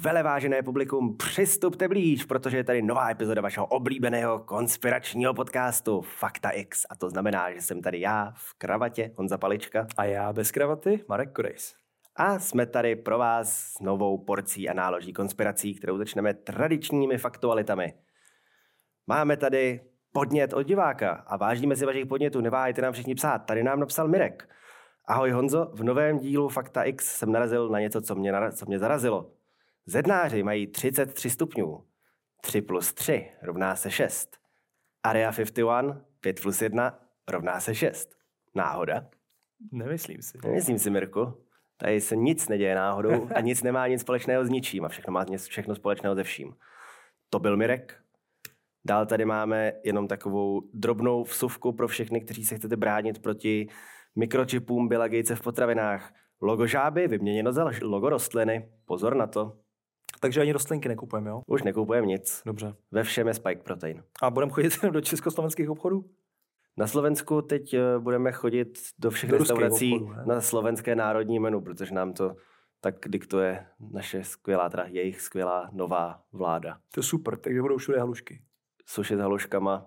Velevážené publikum, přistupte blíž, protože je tady nová epizoda vašeho oblíbeného konspiračního podcastu Fakta X. A to znamená, že jsem tady já v kravatě, Honza Palička. A já bez kravaty, Marek Korejs. A jsme tady pro vás s novou porcí a náloží konspirací, kterou začneme tradičními faktualitami. Máme tady podnět od diváka a vážíme si vašich podnětů, neváhejte nám všichni psát. Tady nám napsal Mirek. Ahoj Honzo, v novém dílu Fakta X jsem narazil na něco, co mě, co mě zarazilo. Zednáři mají 33 stupňů. 3 plus 3 rovná se 6. Area 51, 5 plus 1 rovná se 6. Náhoda? Nemyslím si. Nemyslím si, Mirku. Tady se nic neděje náhodou a nic nemá nic společného s ničím a všechno má všechno společného se vším. To byl Mirek. Dál tady máme jenom takovou drobnou vsuvku pro všechny, kteří se chcete bránit proti mikročipům Billa Gatese v potravinách. Logo žáby vyměněno za logo rostliny. Pozor na to. Takže ani rostlinky nekupujeme, jo? Už nekupujeme nic. Dobře. Ve všem je spike protein. A budeme chodit do československých obchodů? Na Slovensku teď eh, budeme chodit do všech do restaurací obchodů, na slovenské národní menu, protože nám to tak diktuje naše skvělá, teda jejich skvělá nová vláda. To je super, takže budou všude halušky. Suši s haluškama,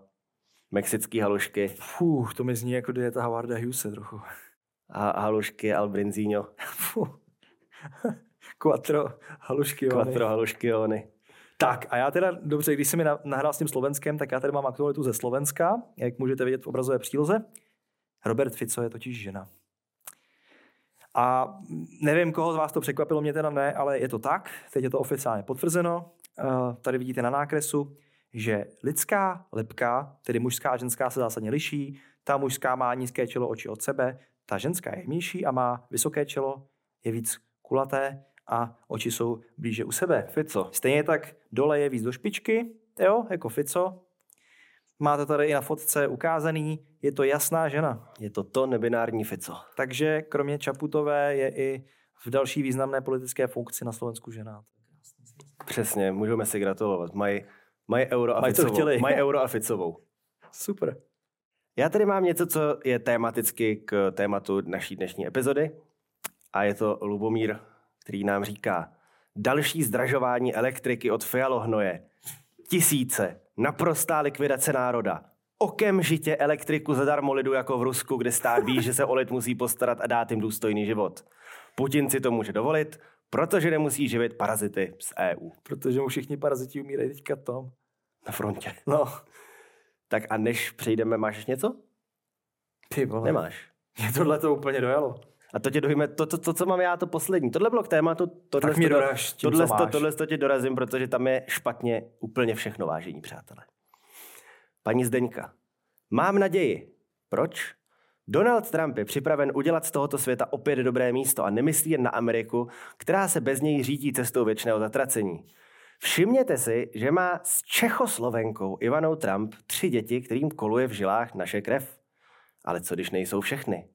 mexický halušky. Fuh, to mi zní jako dieta Howarda Hughese trochu. A halušky albrinzino. Fuh. Quattro halušky Quattro halušky Tak a já teda, dobře, když jsi mi nahrál s tím Slovenskem, tak já tady mám aktualitu ze Slovenska, jak můžete vidět v obrazové příloze. Robert Fico je totiž žena. A nevím, koho z vás to překvapilo, mě teda ne, ale je to tak, teď je to oficiálně potvrzeno. Tady vidíte na nákresu, že lidská lepka, tedy mužská a ženská, se zásadně liší. Ta mužská má nízké čelo oči od sebe, ta ženská je jemnější a má vysoké čelo, je víc kulaté a oči jsou blíže u sebe. Fico. Stejně tak dole je víc do špičky, jo, jako Fico. Máte tady i na fotce ukázaný, je to jasná žena. Je to to nebinární Fico. Takže kromě Čaputové je i v další významné politické funkci na Slovensku žena. Přesně, můžeme si gratulovat. Mají maj euro a Maj Ficovou. Mají euro a Ficovou. Super. Já tady mám něco, co je tematicky k tématu naší dnešní epizody. A je to Lubomír který nám říká, další zdražování elektriky od Fialohnoje, tisíce, naprostá likvidace národa, okamžitě elektriku zadarmo lidu jako v Rusku, kde stát ví, že se o lid musí postarat a dát jim důstojný život. Putin si to může dovolit, protože nemusí živit parazity z EU. Protože mu všichni paraziti umírají teďka tom. Na frontě. No. Tak a než přejdeme, máš něco? Ty vole. Nemáš. Mě tohle to úplně dojalo. A to tě dojíme, to, to, to, co mám já, to poslední. Tohle bylo k tématu. Tohle tak mě doraž tím, tohle, tohle to tě dorazím, protože tam je špatně úplně všechno, vážení přátelé. Paní Zdeňka, mám naději. Proč? Donald Trump je připraven udělat z tohoto světa opět dobré místo a nemyslí jen na Ameriku, která se bez něj řídí cestou věčného zatracení. Všimněte si, že má s Čechoslovenkou Ivanou Trump tři děti, kterým koluje v žilách naše krev. Ale co když nejsou všechny?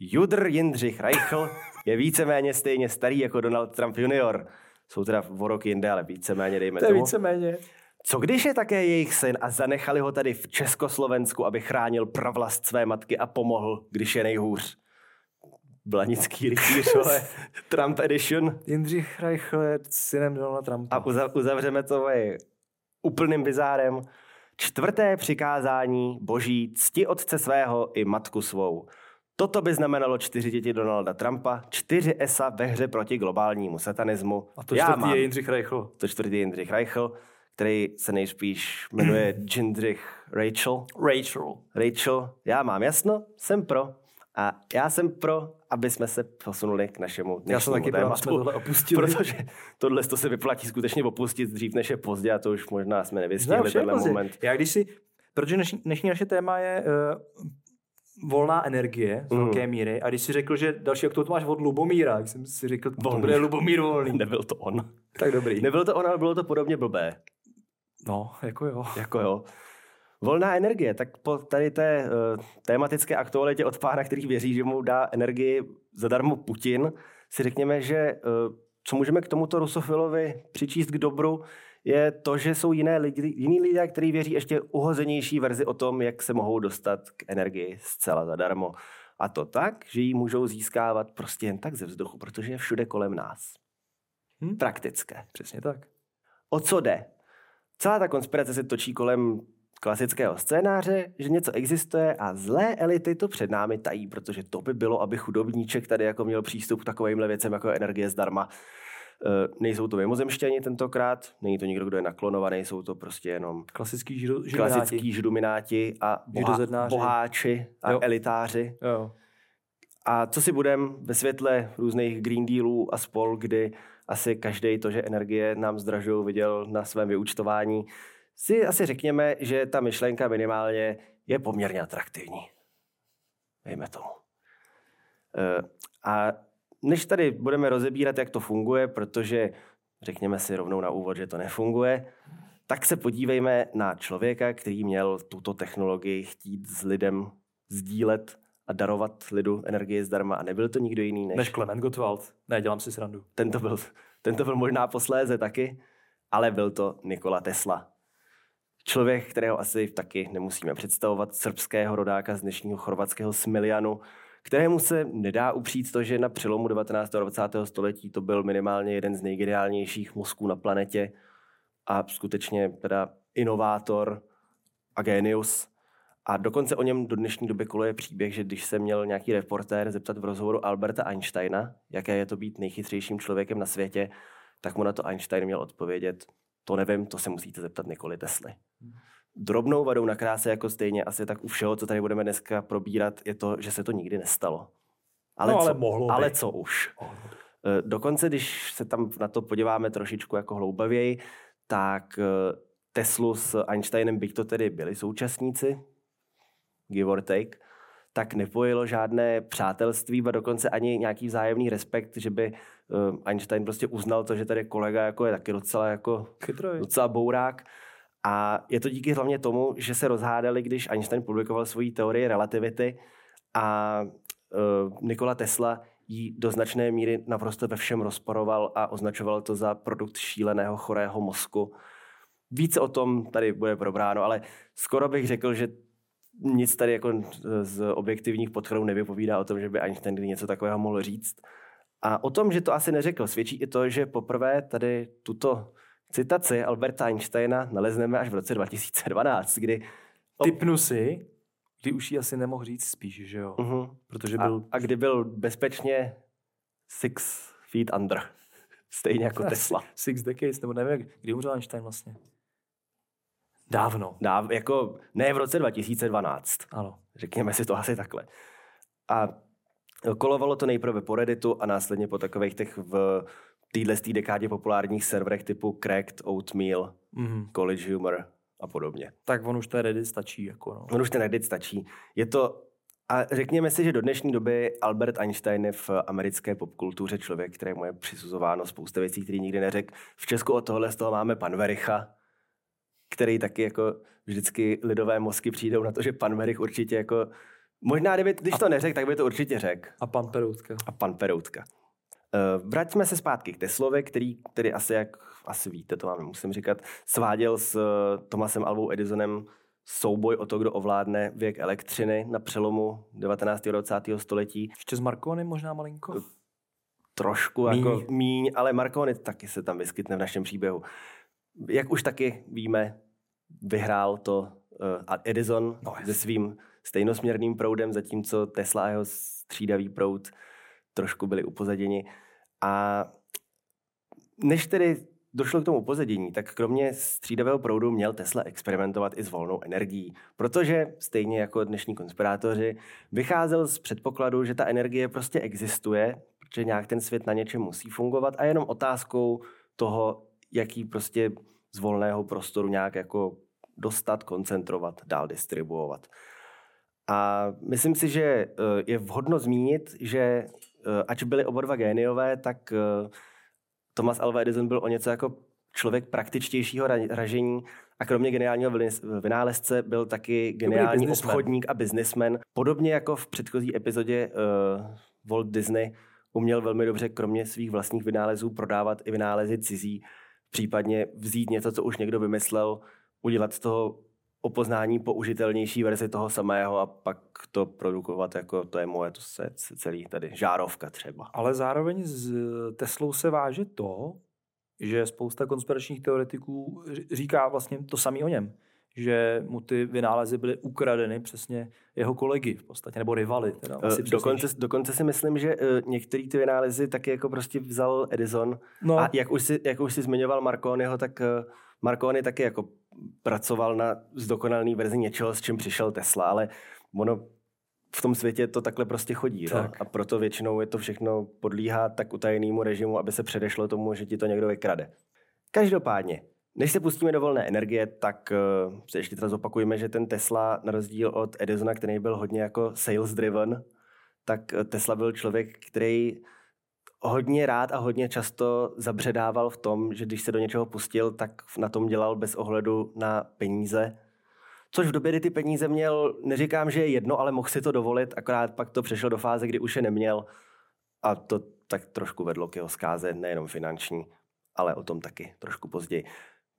Judr Jindřich Reichl je víceméně stejně starý jako Donald Trump junior. Jsou teda o rok jinde, ale víceméně dejme to tomu. víceméně. Co když je také jejich syn a zanechali ho tady v Československu, aby chránil pravlast své matky a pomohl, když je nejhůř? Blanický rytíř, ale Trump edition. Jindřich Reichl je synem Donalda Trumpa. A uzavřeme to úplným bizárem. Čtvrté přikázání boží cti otce svého i matku svou. Toto by znamenalo čtyři děti Donalda Trumpa, čtyři ESA ve hře proti globálnímu satanismu. A to čtvrtý je Jindřich Reichl. To čtvrtý je Jindřich Reichl, který se nejspíš jmenuje Jindřich Rachel. Rachel. Rachel. Já mám jasno, jsem pro. A já jsem pro, aby jsme se posunuli k našemu Já jsem taky pro, jsme tohle opustili. Protože tohle to se vyplatí skutečně opustit dřív, než je pozdě a to už možná jsme nevystihli tenhle moment. Já když si, protože dnešní, dnešní naše téma je uh, volná energie z velké mm. míry. A když si řekl, že další aktualitu máš od Lubomíra, tak jsem si řekl, volný. to bude Lubomír volný. Nebyl to on. Tak dobrý. Nebyl to on, ale bylo to podobně blbé. No, jako jo. Jako jo. Volná energie, tak po tady té uh, tématické aktualitě od pána, který věří, že mu dá energii zadarmo Putin, si řekněme, že uh, co můžeme k tomuto rusofilovi přičíst k dobru, je to, že jsou jiné lidi, jiní lidé, kteří věří ještě uhozenější verzi o tom, jak se mohou dostat k energii zcela zadarmo. A to tak, že ji můžou získávat prostě jen tak ze vzduchu, protože je všude kolem nás. Hmm? Praktické. Přesně tak. O co jde? Celá ta konspirace se točí kolem klasického scénáře, že něco existuje a zlé elity to před námi tají, protože to by bylo, aby chudobníček tady jako měl přístup k takovýmhle věcem jako energie zdarma. E, nejsou to mimozemštěni tentokrát, není to nikdo, kdo je naklonovaný, jsou to prostě jenom klasický, židu, klasický a boha, boháči a jo. elitáři. Jo. A co si budem ve světle různých Green Dealů a spol, kdy asi každý to, že energie nám zdražují, viděl na svém vyučtování, si asi řekněme, že ta myšlenka minimálně je poměrně atraktivní. Dejme tomu. E, a než tady budeme rozebírat, jak to funguje, protože řekněme si rovnou na úvod, že to nefunguje, tak se podívejme na člověka, který měl tuto technologii chtít s lidem sdílet a darovat lidu energii zdarma a nebyl to nikdo jiný než... Než Clement Gottwald. Ne, dělám si srandu. Tento byl, tento byl možná posléze taky, ale byl to Nikola Tesla. Člověk, kterého asi taky nemusíme představovat, srbského rodáka z dnešního chorvatského Smiljanu, kterému se nedá upřít to, že na přelomu 19. a 20. století to byl minimálně jeden z nejgeniálnějších mozků na planetě a skutečně teda inovátor a genius. A dokonce o něm do dnešní doby koluje příběh, že když se měl nějaký reportér zeptat v rozhovoru Alberta Einsteina, jaké je to být nejchytřejším člověkem na světě, tak mu na to Einstein měl odpovědět, to nevím, to se musíte zeptat Nikoli Tesly. Drobnou vadou na kráse, jako stejně asi tak u všeho, co tady budeme dneska probírat, je to, že se to nikdy nestalo. Ale, no, ale, co, mohlo ale co už. Eh, dokonce, když se tam na to podíváme trošičku jako hloubavěji, tak eh, Teslu s Einsteinem, byť to tedy byli současníci, give or take, tak nepojilo žádné přátelství, a dokonce ani nějaký vzájemný respekt, že by uh, Einstein prostě uznal to, že tady kolega jako je taky docela, jako, Chytroj. docela bourák. A je to díky hlavně tomu, že se rozhádali, když Einstein publikoval svoji teorii relativity a uh, Nikola Tesla ji do značné míry naprosto ve všem rozporoval a označoval to za produkt šíleného chorého mozku. Více o tom tady bude probráno, ale skoro bych řekl, že nic tady jako z objektivních podkladů nevypovídá o tom, že by Einstein něco takového mohl říct. A o tom, že to asi neřekl, svědčí i to, že poprvé tady tuto citaci Alberta Einsteina nalezneme až v roce 2012, kdy... Typnu si, kdy už ji asi nemohl říct spíš, že jo? Uh-huh. Protože byl... A, a kdy byl bezpečně six feet under. Stejně jako Tesla. Six decades, nebo nevím, kdy umřel Einstein vlastně. Dávno. Dáv, jako ne v roce 2012. Ano. Řekněme si to asi takhle. A kolovalo to nejprve po Redditu a následně po takových těch v téhle dekádě populárních serverech typu Cracked, Oatmeal, mm-hmm. College Humor a podobně. Tak on už ten Reddit stačí. Jako no. On už ten Reddit stačí. Je to a řekněme si, že do dnešní doby Albert Einstein je v americké popkultuře člověk, kterému je přisuzováno spousta věcí, který nikdy neřekl. V Česku od tohohle z toho máme pan Vericha, který taky jako vždycky lidové mozky přijdou na to, že pan Merich určitě jako, možná kdyby, když a, to neřekl, tak by to určitě řekl. A pan Peroutka. A pan Peroutka. Uh, vraťme se zpátky k Teslovi, který, který asi, jak asi víte, to vám musím říkat, sváděl s uh, Thomasem Alvou Edisonem souboj o to, kdo ovládne věk elektřiny na přelomu 19. a 20. století. Ještě s Marconi možná malinko? Trošku míň. jako míň, ale Marconi taky se tam vyskytne v našem příběhu jak už taky víme, vyhrál to uh, Edison no, se svým stejnosměrným proudem, zatímco Tesla a jeho střídavý proud trošku byli upozaděni. A než tedy došlo k tomu upozadění, tak kromě střídavého proudu měl Tesla experimentovat i s volnou energií, protože stejně jako dnešní konspirátoři vycházel z předpokladu, že ta energie prostě existuje, protože nějak ten svět na něčem musí fungovat a jenom otázkou toho, jaký prostě z volného prostoru nějak jako dostat, koncentrovat, dál distribuovat. A myslím si, že eh, je vhodno zmínit, že ač byli oba dva géniové, tak eh, Thomas Alva Edison byl o něco jako člověk praktičtějšího ražení a kromě geniálního vynálezce byl taky geniální obchodník a biznismen. Podobně jako v předchozí epizodě uh, Walt Disney uměl velmi dobře kromě svých vlastních vynálezů prodávat i vynálezy cizí případně vzít něco, co už někdo vymyslel, udělat z toho opoznání použitelnější verzi toho samého a pak to produkovat jako to je moje, to se celý tady žárovka třeba. Ale zároveň s Teslou se váže to, že spousta konspiračních teoretiků říká vlastně to samé o něm že mu ty vynálezy byly ukradeny přesně jeho kolegy v podstatě, nebo rivaly. Teda, uh, dokonce, dokonce si myslím, že uh, některé ty vynálezy taky jako prostě vzal Edison. No. A jak už, si, jak už si zmiňoval Marconiho, tak uh, Marconi taky jako pracoval na zdokonalné verzi něčeho, s čím přišel Tesla, ale ono v tom světě to takhle prostě chodí. Tak. No? A proto většinou je to všechno podlíhá tak utajenému režimu, aby se předešlo tomu, že ti to někdo vykrade. Každopádně, než se pustíme do volné energie, tak uh, se ještě teda zopakujeme, že ten Tesla, na rozdíl od Edisona, který byl hodně jako sales driven, tak eh, Tesla byl člověk, který hodně rád a hodně často zabředával v tom, že když se do něčeho pustil, tak na tom dělal bez ohledu na peníze. Což v době, kdy ty peníze měl, neříkám, že je jedno, ale mohl si to dovolit, akorát pak to přešlo do fáze, kdy už je neměl. A to tak trošku vedlo k jeho zkáze, nejenom finanční, ale o tom taky trošku později.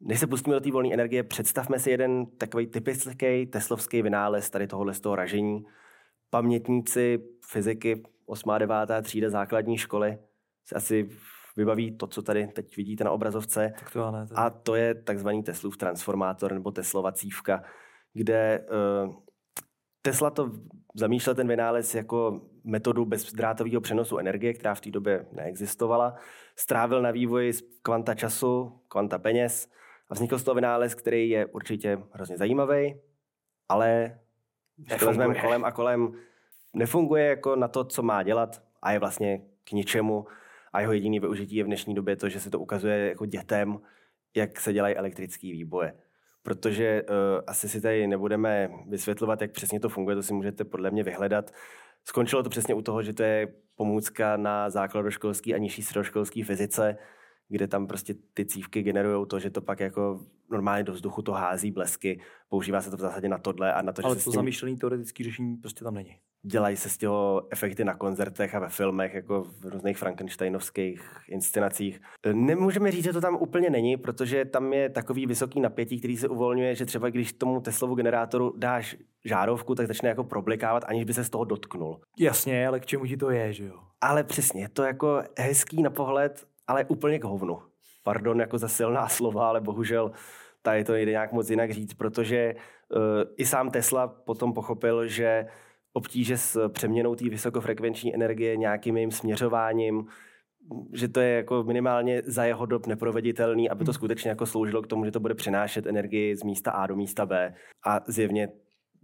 Než se pustíme do té volné energie, představme si jeden takový typický teslovský vynález tady tohohle z toho ražení. Pamětníci fyziky 8. a 9. třída základní školy se asi vybaví to, co tady teď vidíte na obrazovce. Tak to ne, A to je takzvaný Teslův transformátor nebo Teslova cívka, kde uh, Tesla to zamýšlel ten vynález jako metodu bezdrátového přenosu energie, která v té době neexistovala. Strávil na vývoji kvanta času, kvanta peněz a vznikl z toho vynález, který je určitě hrozně zajímavý, ale když to vezmeme kolem a kolem, nefunguje jako na to, co má dělat a je vlastně k ničemu. A jeho jediný využití je v dnešní době to, že se to ukazuje jako dětem, jak se dělají elektrické výboje. Protože uh, asi si tady nebudeme vysvětlovat, jak přesně to funguje, to si můžete podle mě vyhledat. Skončilo to přesně u toho, že to je pomůcka na základoškolský a nižší středoškolský fyzice, kde tam prostě ty cívky generují to, že to pak jako normálně do vzduchu to hází blesky. Používá se to v zásadě na tohle a na to, Ale že to tím... zamýšlený teoretický řešení prostě tam není. Dělají se z toho efekty na koncertech a ve filmech, jako v různých Frankensteinovských inscenacích. Nemůžeme říct, že to tam úplně není, protože tam je takový vysoký napětí, který se uvolňuje, že třeba když tomu Teslovu generátoru dáš žárovku, tak začne jako problikávat, aniž by se z toho dotknul. Jasně, ale k čemu ti to je, že jo? Ale přesně, je to jako hezký na pohled, ale úplně k hovnu. Pardon jako za silná slova, ale bohužel tady to nejde nějak moc jinak říct, protože uh, i sám Tesla potom pochopil, že obtíže s přeměnou té vysokofrekvenční energie nějakým jejím směřováním, že to je jako minimálně za jeho dob neproveditelný, aby to hmm. skutečně jako sloužilo k tomu, že to bude přenášet energii z místa A do místa B. A zjevně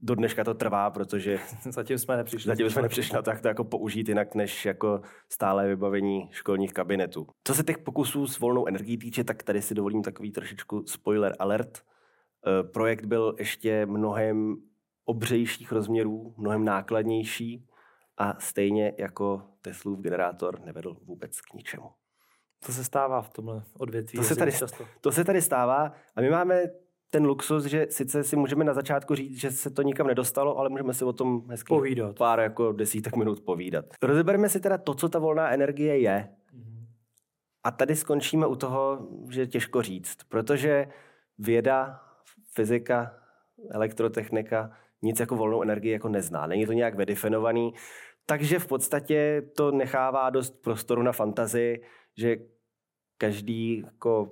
do dneška to trvá, protože zatím jsme nepřišli. Zatím jsme nepřišli na to, jak to jako použít jinak než jako stále vybavení školních kabinetů. Co se těch pokusů s volnou energií týče, tak tady si dovolím takový trošičku spoiler alert. E, projekt byl ještě mnohem obřejších rozměrů, mnohem nákladnější a stejně jako Teslův generátor nevedl vůbec k ničemu. To se stává v tomhle odvětví. To se, tady, často. to se tady stává a my máme ten luxus, že sice si můžeme na začátku říct, že se to nikam nedostalo, ale můžeme si o tom hezky povídat. pár jako desítek minut povídat. Rozebereme si teda to, co ta volná energie je. A tady skončíme u toho, že je těžko říct, protože věda, fyzika, elektrotechnika nic jako volnou energii jako nezná. Není to nějak vedefinovaný, takže v podstatě to nechává dost prostoru na fantazii, že každý jako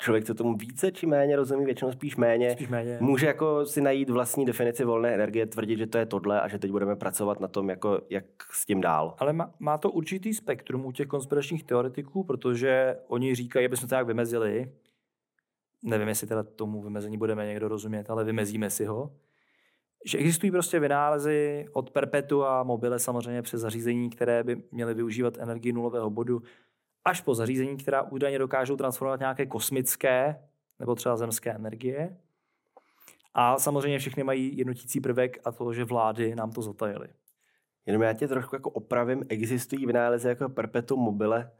člověk, co tomu více či méně rozumí, většinou spíš méně, spíš méně, může jako si najít vlastní definici volné energie, tvrdit, že to je tohle a že teď budeme pracovat na tom, jako, jak s tím dál. Ale má, má to určitý spektrum u těch konspiračních teoretiků, protože oni říkají, aby jsme to nějak vymezili. Nevím, jestli teda tomu vymezení budeme někdo rozumět, ale vymezíme si ho. Že existují prostě vynálezy od perpetua mobile samozřejmě přes zařízení, které by měly využívat energii nulového bodu až po zařízení, která údajně dokážou transformovat nějaké kosmické nebo třeba zemské energie. A samozřejmě všechny mají jednotící prvek a to, že vlády nám to zatajily. Jenom já tě trošku jako opravím, existují vynálezy jako perpetuum mobile,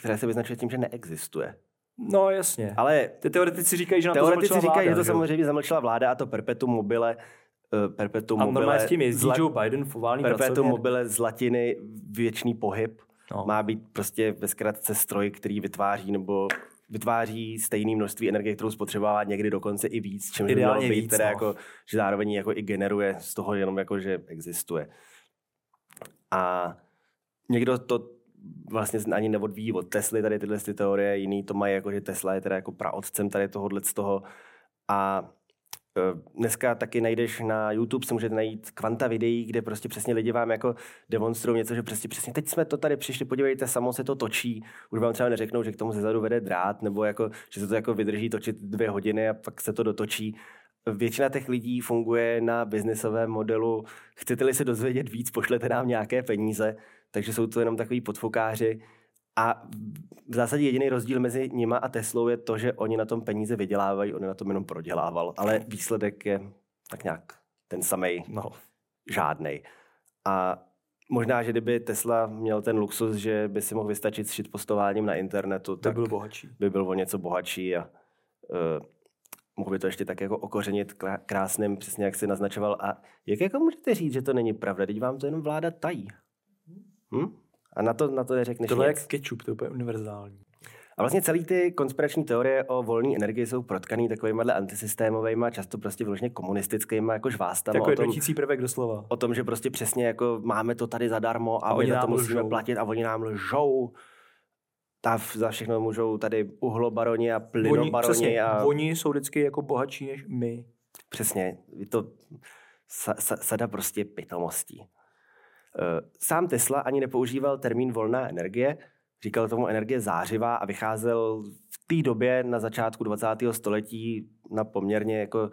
které se vyznačuje tím, že neexistuje. No jasně. Ale ty teoretici říkají, že na to teoretici říkají, vláda, že to samozřejmě zamlčila vláda a to perpetuum mobile perpetuum a mobile... s tím jezdí zla... Joe Biden v Perpetuum mobile z latiny věčný pohyb. No. Má být prostě ve zkratce stroj, který vytváří nebo vytváří stejné množství energie, kterou spotřebovává někdy dokonce i víc, čím by mělo být, víc, teda no. jako, že zároveň jako i generuje z toho jenom jako, že existuje. A někdo to vlastně ani neodvíjí od Tesly tady tyhle ty teorie, jiný to mají jako, že Tesla je teda jako praotcem tady tohohle z toho. A Dneska taky najdeš na YouTube, si můžete najít kvanta videí, kde prostě přesně lidi vám jako demonstrují něco, že přesně, přesně teď jsme to tady přišli, podívejte, samo se to točí, už vám třeba neřeknou, že k tomu zezadu vede drát, nebo jako, že se to jako vydrží točit dvě hodiny a pak se to dotočí. Většina těch lidí funguje na biznesovém modelu. Chcete-li se dozvědět víc, pošlete nám nějaké peníze, takže jsou to jenom takový podfokáři. A v zásadě jediný rozdíl mezi nima a Teslou je to, že oni na tom peníze vydělávají, oni na tom jenom prodělával, ale výsledek je tak nějak ten samý, no, žádnej. A možná, že kdyby Tesla měl ten luxus, že by si mohl vystačit s postováním na internetu, tak by byl bohatší. By byl o něco bohatší a uh, mohl by to ještě tak jako okořenit krásným, přesně jak si naznačoval. A jak jako můžete říct, že to není pravda? Teď vám to jenom vláda tají. Hm? A na to, na to neřekneš Tohle nic. je ketchup, to je úplně univerzální. A vlastně celý ty konspirační teorie o volné energii jsou protkaný takovými antisystémovými, často prostě vyloženě komunistickými jako žvástama. Jako je prvek doslova. O tom, že prostě přesně jako máme to tady zadarmo a, a my za to musíme lžou. platit a oni nám lžou. Ta, za všechno můžou tady uhlobaroni a plynobaroni. Oni, a... oni jsou vždycky jako bohatší než my. Přesně. To sa, sa, sada prostě pitomostí. Eh, sám Tesla ani nepoužíval termín volná energie, říkal tomu energie zářivá a vycházel v té době na začátku 20. století na poměrně jako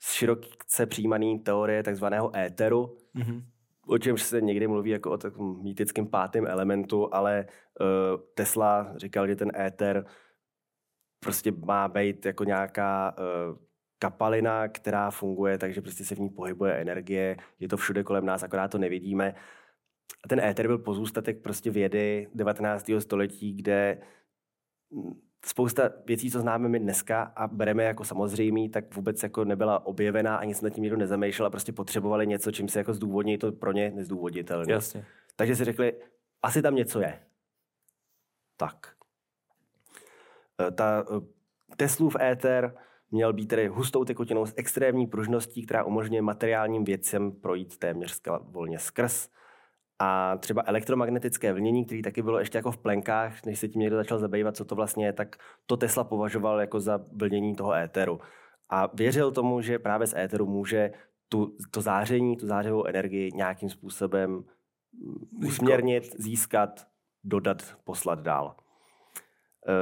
široce přijímaný teorie takzvaného éteru, mm-hmm. o čemž se někdy mluví jako o takovém mýtickém pátém elementu, ale uh, Tesla říkal, že ten éter prostě má být jako nějaká uh, kapalina, která funguje, takže prostě se v ní pohybuje energie, je to všude kolem nás, akorát to nevidíme. A ten éter byl pozůstatek prostě vědy 19. století, kde spousta věcí, co známe my dneska a bereme jako samozřejmý, tak vůbec jako nebyla objevená, ani se nad tím nikdo nezamýšlel a prostě potřebovali něco, čím se jako zdůvodní, to pro ně nezdůvodnitelné. Jasně. Takže si řekli, asi tam něco je. Tak. E, ta e, Teslův éter měl být tedy hustou tekutinou s extrémní pružností, která umožňuje materiálním věcem projít téměř volně skrz. A třeba elektromagnetické vlnění, které taky bylo ještě jako v plenkách, než se tím někdo začal zabývat, co to vlastně je, tak to Tesla považoval jako za vlnění toho éteru. A věřil tomu, že právě z éteru může tu, to záření, tu zářivou energii nějakým způsobem usměrnit, získat, dodat, poslat dál. E,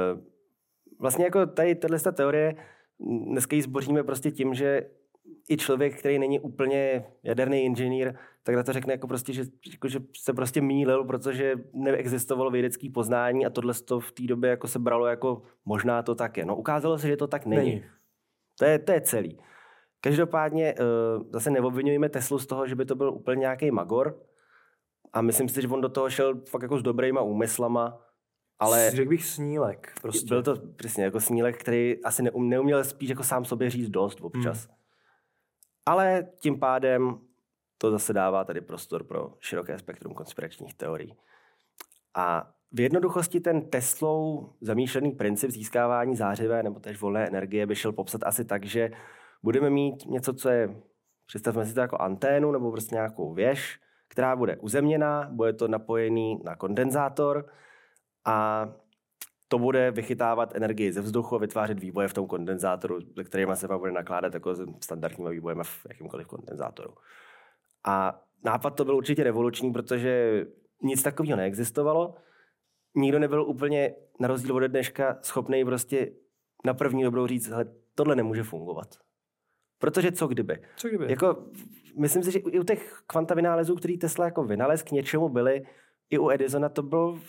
vlastně jako tady tato teorie, dneska ji zboříme prostě tím, že i člověk, který není úplně jaderný inženýr, tak na to řekne jako prostě, že, jako, že se prostě mýlil, protože neexistovalo vědecké poznání a tohle to v té době jako se bralo jako možná to tak je. No ukázalo se, že to tak není. není. To, je, to je celý. Každopádně uh, zase neobvinujeme Teslu z toho, že by to byl úplně nějaký magor a myslím si, že on do toho šel fakt jako s dobrýma úmyslama, ale... Řekl bych snílek. Prostě. Byl to přesně jako snílek, který asi neum, neuměl spíš jako sám sobě říct dost občas. Hmm. Ale tím pádem to zase dává tady prostor pro široké spektrum konspiračních teorií. A v jednoduchosti ten Teslou zamýšlený princip získávání zářivé nebo též volné energie by šel popsat asi tak, že budeme mít něco, co je, představme si to jako anténu nebo prostě nějakou věž, která bude uzemněná, bude to napojený na kondenzátor a to bude vychytávat energii ze vzduchu a vytvářet výboje v tom kondenzátoru, se kterými se pak bude nakládat jako standardníma výbojema v jakýmkoliv kondenzátoru. A nápad to byl určitě revoluční, protože nic takového neexistovalo. Nikdo nebyl úplně, na rozdíl od dneška, schopný prostě na první dobrou říct, hele, tohle nemůže fungovat. Protože co kdyby? Co kdyby? Jako, myslím si, že i u těch kvanta vynálezů, který Tesla jako vynalez k něčemu byly, i u Edisona to bylo,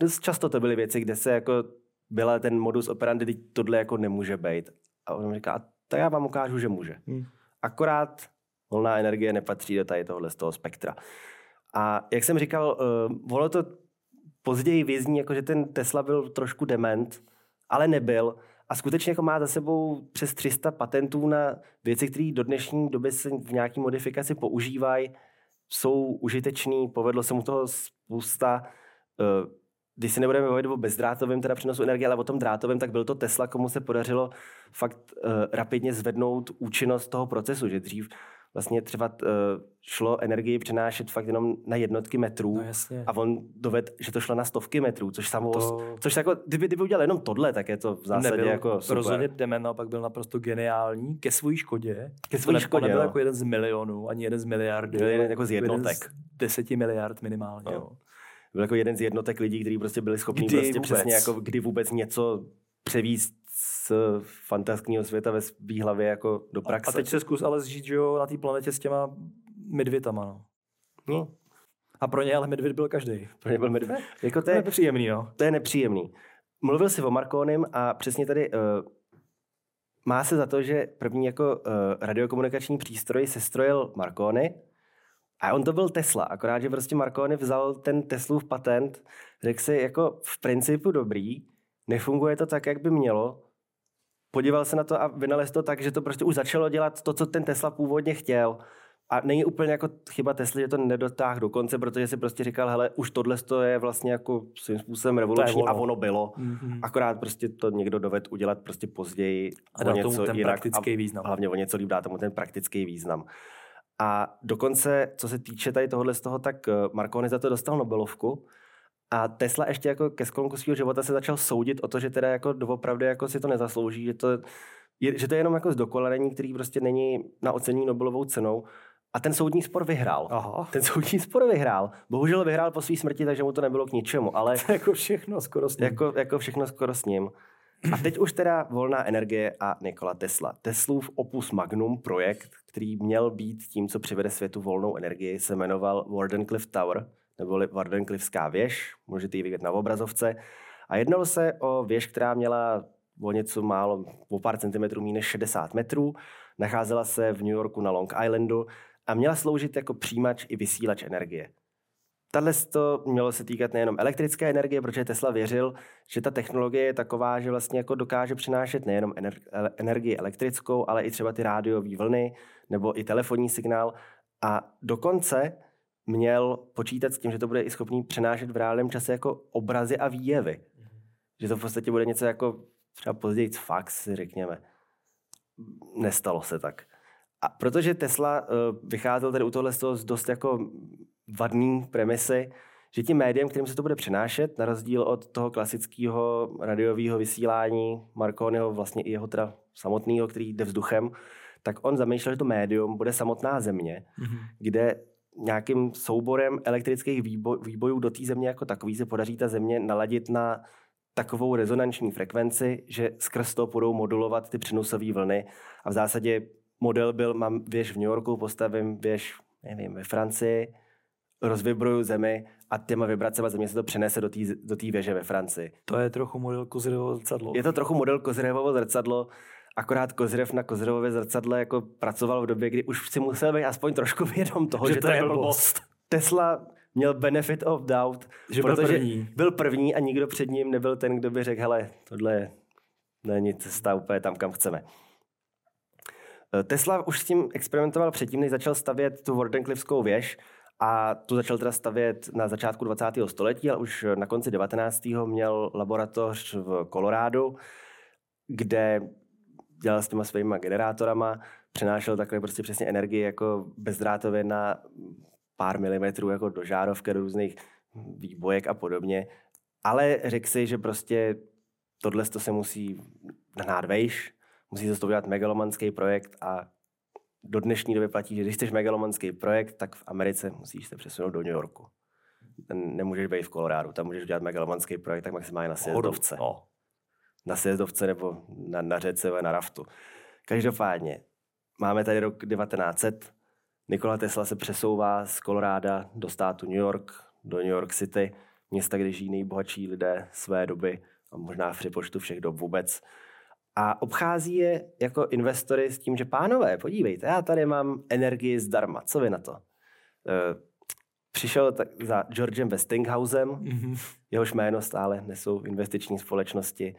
dost často to byly věci, kde se jako byla ten modus operandi, kdy tohle jako nemůže být. A on říká, a to já vám ukážu, že může. Hmm. Akorát volná energie nepatří do tady tohle z toho spektra. A jak jsem říkal, uh, ono to později vězní, jako že ten Tesla byl trošku dement, ale nebyl. A skutečně jako má za sebou přes 300 patentů na věci, které do dnešní doby se v nějaké modifikaci používají, jsou užitečný, povedlo se mu toho spousta. Uh, když si nebudeme bavit o bezdrátovém teda přenosu energie, ale o tom drátovém, tak byl to Tesla, komu se podařilo fakt uh, rapidně zvednout účinnost toho procesu, že dřív vlastně třeba uh, šlo energii přenášet fakt jenom na jednotky metrů. No jasně. A on doved, že to šlo na stovky metrů, což samo, To- což jako, kdyby, kdyby udělal jenom tohle, tak je to v zásadě Nebyl jako super. rozhodně Demen naopak byl naprosto geniální ke svojí škodě. Ke svojí ne- škodě, nebyl no. jako jeden z milionů, ani jeden z miliardy. Byl jeden jako z jeden jednotek. z deseti miliard minimálně. No. Jo. Byl jako jeden z jednotek lidí, kteří prostě byli schopni Kdy prostě vůbec? přesně jako kdy vůbec něco převíst z fantastického světa ve svý hlavě jako do praxe. A teď se zkus ale zžít, že jo, na té planetě s těma medvětama, no. No, A pro ně ale medvěd byl každý. pro ně byl medvěd. Jako to je, je příjemný, no. to je nepříjemný. Mluvil jsi o Markonim a přesně tady uh, má se za to, že první jako uh, radiokomunikační přístroj sestrojil Marconi a on to byl Tesla, akorát, že prostě Marconi vzal ten Teslův patent, řekl si jako v principu dobrý, nefunguje to tak, jak by mělo, podíval se na to a vynalez to tak, že to prostě už začalo dělat to, co ten Tesla původně chtěl. A není úplně jako chyba Tesly, že to nedotáhl do konce, protože si prostě říkal, hele, už tohle to je vlastně jako svým způsobem revoluční ono. a ono bylo. Mm-hmm. Akorát prostě to někdo doved udělat prostě později A dá něco tomu ten jinak praktický a význam. hlavně o něco líp dá tomu ten praktický význam. A dokonce, co se týče tady tohohle z toho, tak eh, Marconi za to dostal Nobelovku a Tesla ještě jako ke sklonku svého života se začal soudit o to, že teda jako doopravdy jako si to nezaslouží, že to, je, že to je jenom jako zdokonalení, který prostě není na ocenění Nobelovou cenou. A ten soudní spor vyhrál. Aha. Ten soudní spor vyhrál. Bohužel vyhrál po své smrti, takže mu to nebylo k ničemu. Ale To jako všechno skoro s ním. jako, jako všechno skoro s ním. A teď už teda volná energie a Nikola Tesla. Teslův Opus Magnum projekt, který měl být tím, co přivede světu volnou energii, se jmenoval Wardenclyffe Tower, neboli Wardenclyffská věž, můžete ji vidět na obrazovce. A jednalo se o věž, která měla o něco málo, o pár centimetrů méně než 60 metrů, nacházela se v New Yorku na Long Islandu a měla sloužit jako přijímač i vysílač energie. Tahle to mělo se týkat nejenom elektrické energie, protože Tesla věřil, že ta technologie je taková, že vlastně jako dokáže přinášet nejenom energii elektrickou, ale i třeba ty rádiové vlny nebo i telefonní signál. A dokonce měl počítat s tím, že to bude i schopný přenášet v reálném čase jako obrazy a výjevy. Že to v podstatě bude něco jako třeba později fax, řekněme. Nestalo se tak. A protože Tesla uh, vycházel tady u tohle z dost jako vadný premisy, že tím médiem, kterým se to bude přenášet, na rozdíl od toho klasického radiového vysílání Marconiho, vlastně i jeho teda samotného, který jde vzduchem, tak on zamýšlel, že to médium bude samotná země, Mhm. kde nějakým souborem elektrických výboj, výbojů do té země jako takový se podaří ta země naladit na takovou rezonanční frekvenci, že skrz to budou modulovat ty přenosové vlny. A v zásadě model byl, mám věž v New Yorku, postavím věž, nevím, ve Francii, rozvibruju zemi a těma vibracema země se to přenese do té do věže ve Francii. To je trochu model Kozirovo zrcadlo. Je to trochu model Kozirevovo zrcadlo, akorát Kozirev na Kozirovově zrcadle jako pracoval v době, kdy už si musel být aspoň trošku vědom toho, že, Že to je blbost. Tesla měl benefit of doubt, Že byl protože první. byl první a nikdo před ním nebyl ten, kdo by řekl, hele, tohle je, není cesta úplně tam, kam chceme. Eh, Tesla už s tím experimentoval předtím, než začal stavět tu Wardenclyffskou věž a tu začal teda stavět na začátku 20. století, ale už na konci 19. měl laboratoř v Kolorádu, kde dělal s těma svýma generátorama, přenášel takhle prostě přesně energii jako bezdrátově na pár milimetrů jako do žárovky, do různých výbojek a podobně. Ale řekl si, že prostě tohle to se musí nahnát vejš, musí se toho udělat megalomanský projekt a do dnešní doby platí, že když chceš megalomanský projekt, tak v Americe musíš se přesunout do New Yorku. Nemůžeš být v Kolorádu, tam můžeš udělat megalomanský projekt, tak maximálně na sjezdovce. No. Na sjezdovce nebo na, na řece, na raftu. Každopádně, máme tady rok 1900, Nikola Tesla se přesouvá z Koloráda do státu New York, do New York City, města, kde žijí nejbohatší lidé své doby a možná v přepočtu všech dob vůbec. A obchází je jako investory s tím, že pánové, podívejte, já tady mám energii zdarma, co vy na to? Eh, Přišel tak za Georgem Westinghousem, Mhm. jehož jméno stále nesou investiční společnosti,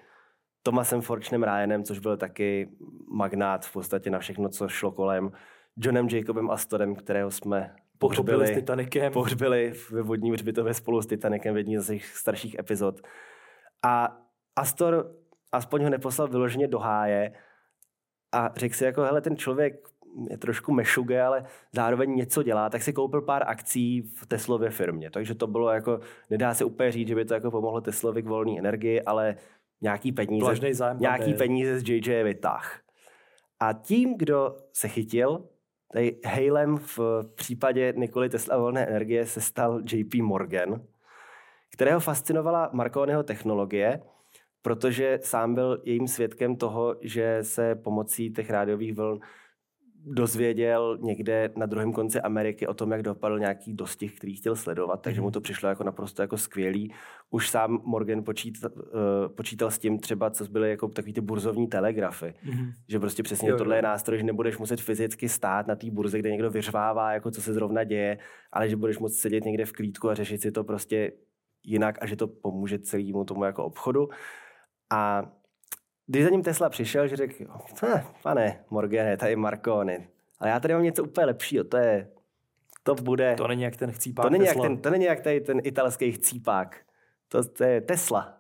Thomasem Fortunem Ryanem, což byl taky magnát v podstatě na všechno, co šlo kolem, Johnem Jacobem Astorem, kterého jsme Pochopili s pohřbili, Titanikem. pohřbili ve vodním hřbitově spolu s Titanikem v jedné z těch starších epizod. A Astor aspoň ho neposlal vyloženě do háje a řekl si jako, hele, ten člověk je trošku mešuge, ale zároveň něco dělá, tak si koupil pár akcí v Teslově firmě. Takže to bylo jako, nedá se úplně říct, že by to jako pomohlo Teslovi k volné energii, ale nějaký peníze, zájem nějaký peníze z JJ vytah. A tím, kdo se chytil, tady Halem v případě Nikoli Tesla volné energie se stal JP Morgan, kterého fascinovala Marconiho technologie, protože sám byl jejím svědkem toho, že se pomocí těch rádiových vln dozvěděl někde na druhém konci Ameriky o tom, jak dopadl nějaký dostih, který chtěl sledovat, takže mu mhm. to přišlo jako naprosto jako skvělý. Už sám Morgan počítal, uh, počítal s tím třeba, co byly jako takový ty burzovní telegrafy, mm-hmm. že prostě přesně jo, tohle jo. je nástroj, že nebudeš muset fyzicky stát na té burze, kde někdo vyřvává, jako co se zrovna děje, ale že budeš moct sedět někde v klídku a řešit si to prostě jinak a že to pomůže celému tomu jako obchodu. A když za ním Tesla přišel, že řekl, hm, pane Morgane, tady Marconi, ale já tady mám něco úplně lepšího, to je, to bude... To není jak ten chcípák to není Tesla. Jak ten, to není jak tady ten italský chcípák. To, to je Tesla.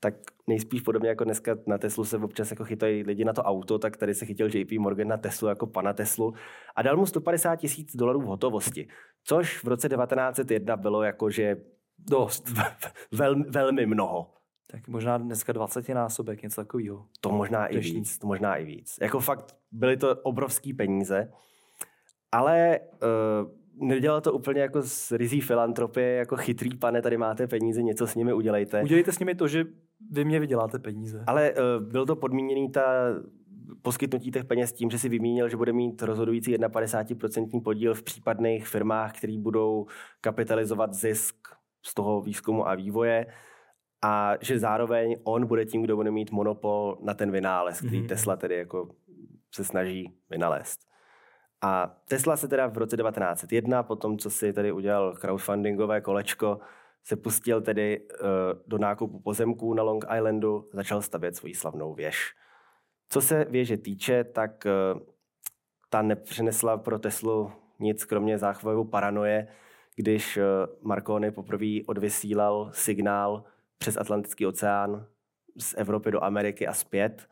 Tak nejspíš podobně jako dneska na Teslu se občas jako chytají lidi na to auto, tak tady se chytil JP Morgan na Teslu jako pana Teslu a dal mu 150 tisíc dolarů v hotovosti, což v roce 1901 bylo jakože dost, velmi, velmi mnoho. Tak možná dneska 20 násobek, něco takového. To možná i víc, to možná i víc. Jako fakt byly to obrovský peníze, ale uh, nedělal to úplně jako z rizí filantropie, jako chytrý pane, tady máte peníze, něco s nimi udělejte. Udělejte s nimi to, že vy mě vyděláte peníze. Ale uh, byl to podmíněný ta poskytnutí těch peněz tím, že si vymínil, že bude mít rozhodující 51% podíl v případných firmách, které budou kapitalizovat zisk z toho výzkumu a vývoje a že zároveň on bude tím, kdo bude mít monopol na ten vynález, který mm-hmm. Tesla tedy jako se snaží vynalézt. A Tesla se teda v roce 1901, po tom, co si tady udělal crowdfundingové kolečko, se pustil tedy uh, do nákupu pozemků na Long Islandu, začal stavět svoji slavnou věž. Co se věže týče, tak uh, ta nepřinesla pro Teslu nic kromě záchvojovou paranoje, když uh, Marconi poprvé odvysílal signál přes Atlantický oceán z Evropy do Ameriky a zpět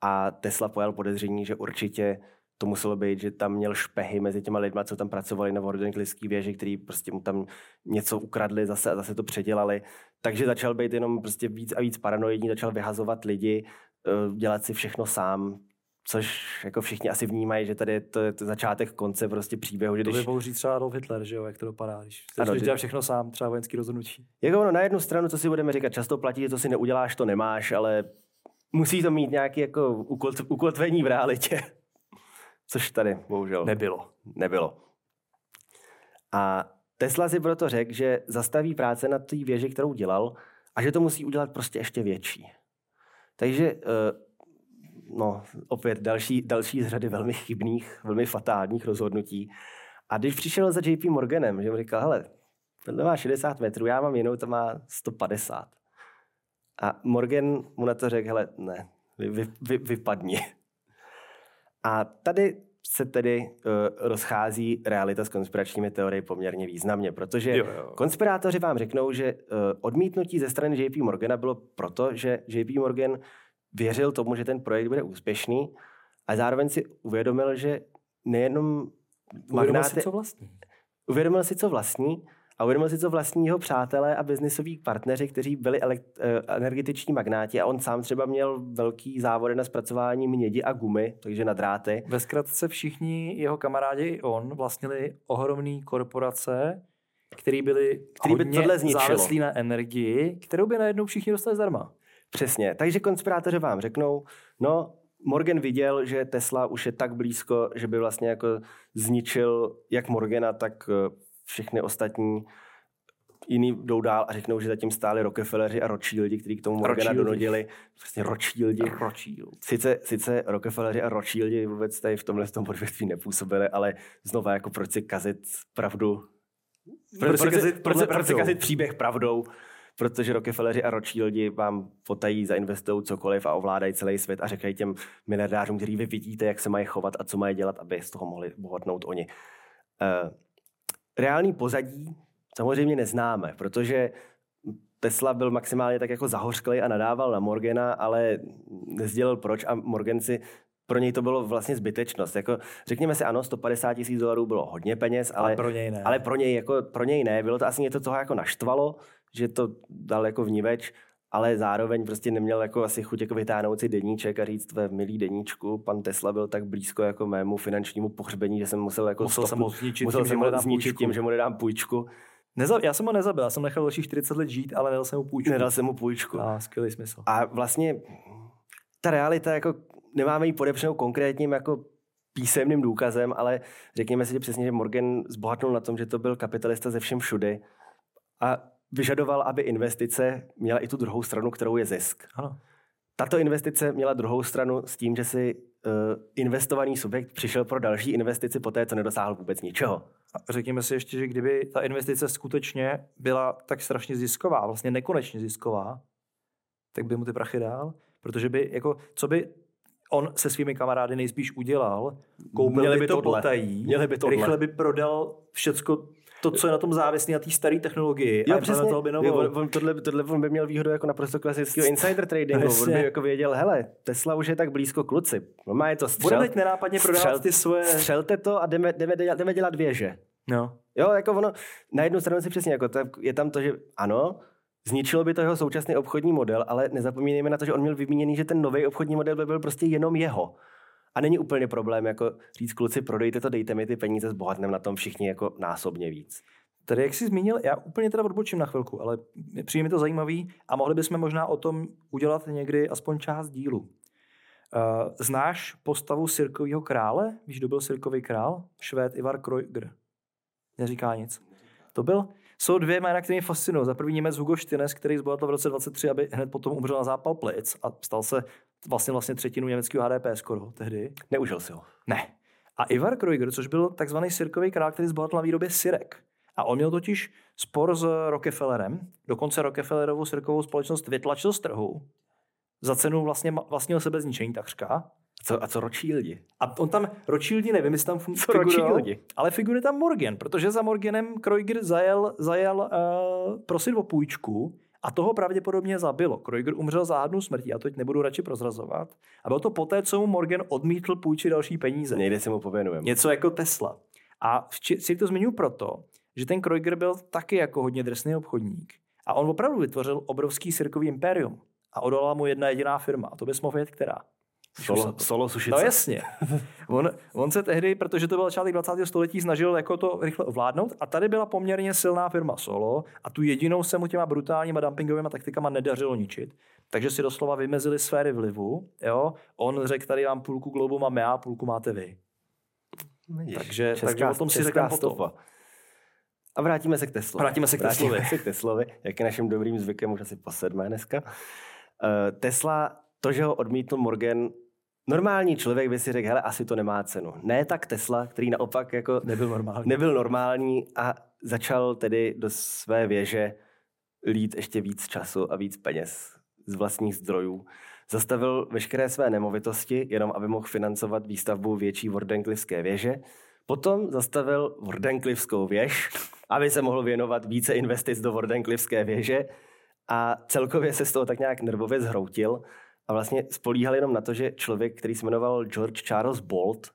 a Tesla pojal podezření, že určitě to muselo být, že tam měl špehy mezi těma lidma, co tam pracovali na Wardenclyský věži, který prostě mu tam něco ukradli zase a zase to předělali. Takže začal být jenom prostě víc a víc paranoidní, začal vyhazovat lidi, eh, dělat si všechno sám, což jako všichni asi vnímají, že tady je to, je to začátek konce prostě příběhu. Že když... To by mohl říct třeba Adolf Hitler, že jo, jak to dopadá, když ano, dělat všechno sám, třeba vojenský rozhodnutí. Jako ono, na jednu stranu, co si budeme říkat, často platí, že to si neuděláš, to nemáš, ale musí to mít nějaký jako ukotvení v realitě. Což tady bohužel nebylo. Nebylo. A Tesla si proto řekl, že zastaví práce na té věži, kterou dělal, a že to musí udělat prostě ještě větší. Takže uh, no, opět další, další z řady velmi chybných, velmi fatálních rozhodnutí. A když přišel za JP Morganem, že mu říkal, hele, tenhle má 60 metrů, já mám jinou, to má 150. A Morgan mu na to řekl, hele, ne, vy, vy, vy, vypadni. A tady se tedy uh, rozchází realita s konspiračními teoriemi poměrně významně, protože jo, jo. konspirátoři vám řeknou, že uh, odmítnutí ze strany JP Morgana bylo proto, že JP Morgan věřil tomu, že ten projekt bude úspěšný a zároveň si uvědomil, že nejenom Uvědomil si, co vlastní. Uvědomil si, co vlastní a uvědomil si, co vlastní jeho přátelé a biznisoví partneři, kteří byli elekt- eh, energetiční magnáti a on sám třeba měl velký závody na zpracování mědi a gumy, takže na dráty. Ve zkratce všichni jeho kamarádi i on vlastnili ohromné korporace, který byly který by tohle závislí na energii, kterou by najednou všichni dostali zdarma. Přesně. Takže konspirátoři vám řeknou, no, Morgan viděl, že Tesla už je tak blízko, že by vlastně jako zničil jak Morgana, tak eh, všechny ostatní jiný jdou dál a řeknou, že zatím stáli Rockefelleri a Rothschildi, kteří k tomu Morgana donodili. Vlastně Rothschildi. Rothschild. Sice, sice Rockefelleri a Rothschildi vůbec tady v tomhle tom odvětví nepůsobili, ale znova jako proč si kazit pravdu proč, proč, proč, proč, proč si kazit příběh pravdou? Protože Rockefelleri a Rothschildi vám potají, zainvestují cokoliv a ovládají celý svět a říkají těm miliardářům, který vy vidíte, jak se mají chovat a co mají dělat, aby z toho mohli bohatnout oni. Uh, reálný pozadí samozřejmě neznáme, protože Tesla byl maximálně tak jako zahořklý a nadával na Morgana, ale nezdělil proč a Morgan si pro něj to bylo vlastně zbytečnost. Jako, řekněme si, ano, 150 tisíc dolarů bylo hodně peněz, ale, Ale pro něj ne. ale pro něj, jako, pro něj ne. Bylo to asi něco, co ho jako naštvalo, že to dal jako vníveč, ale zároveň prostě neměl jako asi chuť jako vytáhnout si deníček a říct ve milý deníčku, pan Tesla byl tak blízko jako mému finančnímu pohřbení, že jsem musel jako Musel jsem ho zničit musel tím, že jsem mu zničit půjčku. tím, že mu nedám půjčku. Neza, já jsem ho nezabil, já jsem nechal dalších 40 let žít, ale nedal jsem mu půjčku. Nedal jsem mu půjčku. A skvělý smysl. A vlastně ta realita, jako nemáme ji podepřenou konkrétním jako písemným důkazem, ale řekněme si že přesně, že Morgan zbohatnul na tom, že to byl kapitalista ze všem všudy a vyžadoval, aby investice měla i tu druhou stranu, kterou je zisk. Ano. Tato investice měla druhou stranu s tím, že si uh, investovaný subjekt přišel pro další investici po té, co nedosáhl vůbec ničeho. A řekněme si ještě, že kdyby ta investice skutečně byla tak strašně zisková, vlastně nekonečně zisková, tak by mu ty prachy dal, protože by, jako, co by on se svými kamarády nejspíš udělal, koupil Měli by, by to tohle. potají, Měli by tohle. rychle by prodal všecko to, co je na tom závislé, na té staré technologii. a implementoval by novou. Jo, on, on, tohle, tohle on by měl výhodu jako naprosto klasického insider tradingu. on Jasně. by jako věděl, hele, Tesla už je tak blízko kluci. No má je to střel, Budeme teď nenápadně prodávat střel- ty svoje... Střelte to a jdeme, jdeme, dělat, jdeme dělat věže. No. Jo, jako ono, na jednu stranu si přesně, jako to, je tam to, že ano, zničilo by to jeho současný obchodní model, ale nezapomínejme na to, že on měl vymíněný, že ten nový obchodní model by byl prostě jenom jeho. A není úplně problém jako říct, kluci, prodejte to, dejte mi ty peníze, zbohatneme na tom všichni jako násobně víc. Tady, jak jsi zmínil, já úplně teda odbočím na chvilku, ale přijde mi to zajímavý a mohli bychom možná o tom udělat někdy aspoň část dílu. Uh, znáš postavu Sirkového krále? Víš, kdo byl Sirkový král? Švéd Ivar Kreuger. Neříká nic. To byl? Jsou dvě jména, které mě fascinují. Za první Němec Hugo Štines, který zbohatl v roce 23, aby hned potom umřel na zápal plic a stal se vlastně, vlastně třetinu německého HDP skoro tehdy. Neužil si ho. Ne. A Ivar Kreuger, což byl takzvaný sirkový král, který zbohatl na výrobě syrek. A on měl totiž spor s Rockefellerem. Dokonce Rockefellerovou sirkovou společnost vytlačil z trhu. Za cenu vlastně vlastního sebezničení takřka. Co, a co Rothschildi? A on tam, Rothschildi nevím, jestli tam Rothschildi? ale figuruje tam Morgan, protože za Morganem Kreuger zajel, zajel uh, prosit o půjčku a toho pravděpodobně zabilo. Kreuger umřel záhadnou smrtí, já to teď nebudu radši prozrazovat. A bylo to poté, co mu Morgan odmítl půjčit další peníze. Někde se mu pověnujeme. Něco jako Tesla. A si to zmiňuji proto, že ten Kreuger byl taky jako hodně drsný obchodník. A on opravdu vytvořil obrovský sirkový impérium. A odolala mu jedna jediná firma. A to bys mohl vědět, která. Solo, solo sušice. No jasně. On, on se tehdy, protože to byl začátek 20. století, snažil jako to rychle ovládnout a tady byla poměrně silná firma Solo a tu jedinou se mu těma brutálníma dumpingovými taktikama nedařilo ničit. Takže si doslova vymezili sféry vlivu. Jo? On řekl, tady vám půlku globu mám já, půlku máte vy. Vidíš, Takže- česká- takže o tom si řekneme potom. A vrátíme se k Teslovi. Vrátíme se k vrátíme Teslovi. se k Teslovi, jak je naším dobrým zvykem už asi po sedmé dneska. Uh, Tesla, to, že ho odmítl Morgan, normální člověk by si řekl, hele, asi to nemá cenu. Ne tak Tesla, který naopak jako Nebyl normální. nebyl normální a začal tedy do své věže lít ještě víc času a víc peněz z vlastních zdrojů. Zastavil veškeré své nemovitosti, jenom aby mohl financovat výstavbu větší Wardenclyffské věže. Potom zastavil Wardenclyffskou věž, aby se mohl věnovat více investic do Wardenclyffské věže a celkově se z toho tak nějak nervově zhroutil a vlastně spolíhal jenom na to, že člověk, který se jmenoval George Charles Bolt,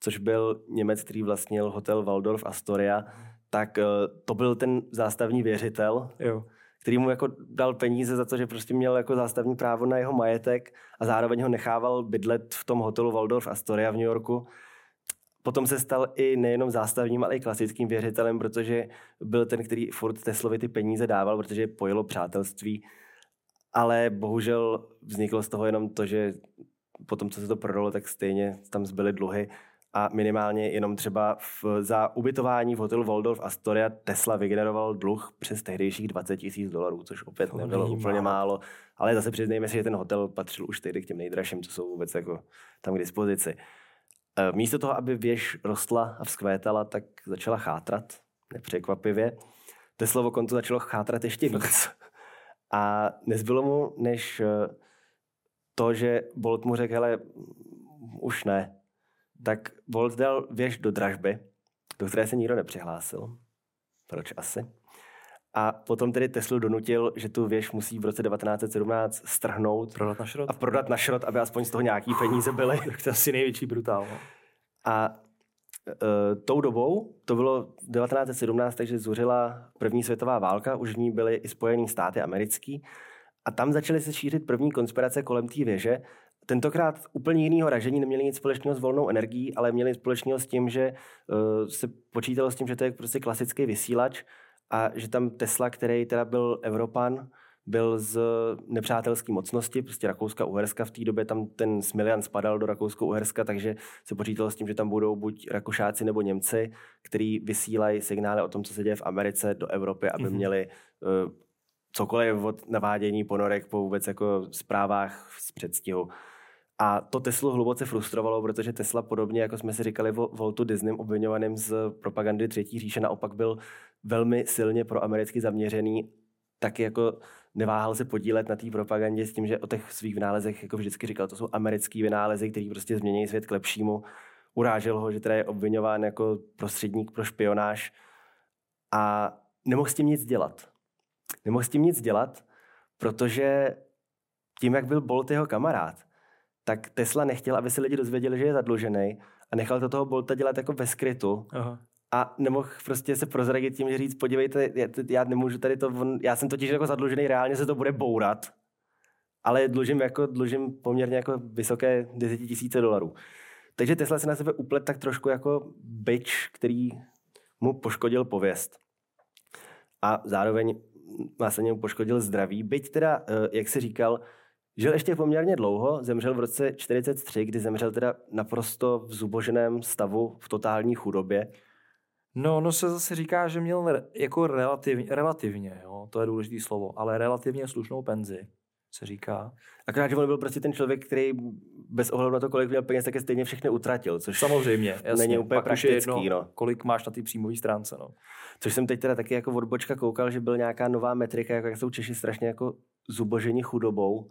což byl Němec, který vlastnil hotel Waldorf Astoria, tak eh, to byl ten zástavní věřitel, Jo. který mu jako dal peníze za to, že prostě měl jako zástavní právo na jeho majetek a zároveň ho nechával bydlet v tom hotelu Waldorf Astoria v New Yorku. Potom se stal i nejenom zástavním, ale i klasickým věřitelem, protože byl ten, který furt Teslovi ty peníze dával, protože je pojelo přátelství. Ale bohužel vzniklo z toho jenom to, že potom, co se to prodalo, tak stejně tam zbyly dluhy. A minimálně jenom třeba v, za ubytování v hotelu Waldorf Astoria Tesla vygeneroval dluh přes tehdejších 20 tisíc dolarů, což opět To nebylo úplně málo. málo. Ale zase přiznejme si, že ten hotel patřil už tehdy k těm nejdražším, co jsou vůbec jako tam k dispozici. E, Místo toho, aby věž rostla a vzkvétala, tak začala chátrat, nepřekvapivě. Teslovo konto začalo chátrat ještě víc. A nezbylo mu, než eh, to, že Bolt mu řekl, hele, už ne. Tak Bolt dal věž do dražby, do které se nikdo nepřihlásil. Proč asi? a potom tedy Teslu donutil, že tu věž musí v roce 1917 strhnout Prodat na šrot? a prodat na šrot, aby aspoň z toho nějaký peníze byly. to je asi největší brutál. No. A tou dobou, to bylo 1917, takže zuřila první světová válka, už v ní byly i Spojené státy americký. A tam začaly se šířit první konspirace kolem té věže. Tentokrát úplně jinýho ražení neměli nic společného s volnou energií, ale měli společného s tím, že uh, se počítalo s tím, že to je prostě klasický vysílač a že tam Tesla, který teda byl Evropan, byl z nepřátelské mocnosti, prostě Rakouska-Uherska v té době, tam ten Smilian spadal do Rakousko-Uherska, takže se počítalo s tím, že tam budou buď Rakošáci nebo Němci, kteří vysílají signály o tom, co se děje v Americe do Evropy, aby mm-hmm. měli uh, cokoliv od navádění ponorek po vůbec jako zprávách z předstihu. A to Teslu hluboce frustrovalo, protože Tesla podobně, jako jsme si říkali o Voltu Disneym obvinovaným z propagandy Třetí říše, naopak byl velmi silně pro americky zaměřený, taky jako neváhal se podílet na té propagandě s tím, že o těch svých vynálezech jako vždycky říkal, to jsou americký vynálezy, který prostě změní svět k lepšímu. Urážel ho, že teda je obvinován jako prostředník pro špionáž a nemohl s tím nic dělat. Nemohl s tím nic dělat, protože tím, jak byl Bolt jeho kamarád, tak Tesla nechtěl, aby se lidi dozvěděli, že je zadlužený a nechal to toho Bolta dělat jako ve skrytu. Aha. A nemohl prostě se prozradit tím, že říct, podívejte, já, já nemůžu tady to, já jsem totiž jako zadlužený, reálně se to bude bourat, ale dlužím, jako, dlužím poměrně jako vysoké desetitisíce dolarů. Takže Tesla se na sebe uplet tak trošku jako byč, který mu poškodil pověst. A zároveň následně mu poškodil zdraví. Byť teda, eh, jak se říkal, Žil ještě poměrně dlouho, zemřel v roce 43, kdy zemřel teda naprosto v zuboženém stavu, v totální chudobě. No, no se zase říká, že měl jako relativně, relativně jo, to je důležité slovo, ale relativně slušnou penzi, se říká. Akorát, že on byl prostě ten člověk, který bez ohledu na to, kolik měl peněz, tak je stejně všechny utratil, což Samozřejmě, jasně. není úplně Pak praktický. Jedno, no. kolik máš na té příjmové stránce. No. Což jsem teď teda taky jako odbočka koukal, že byl nějaká nová metrika, jako jak jsou Češi strašně jako zuboženi chudobou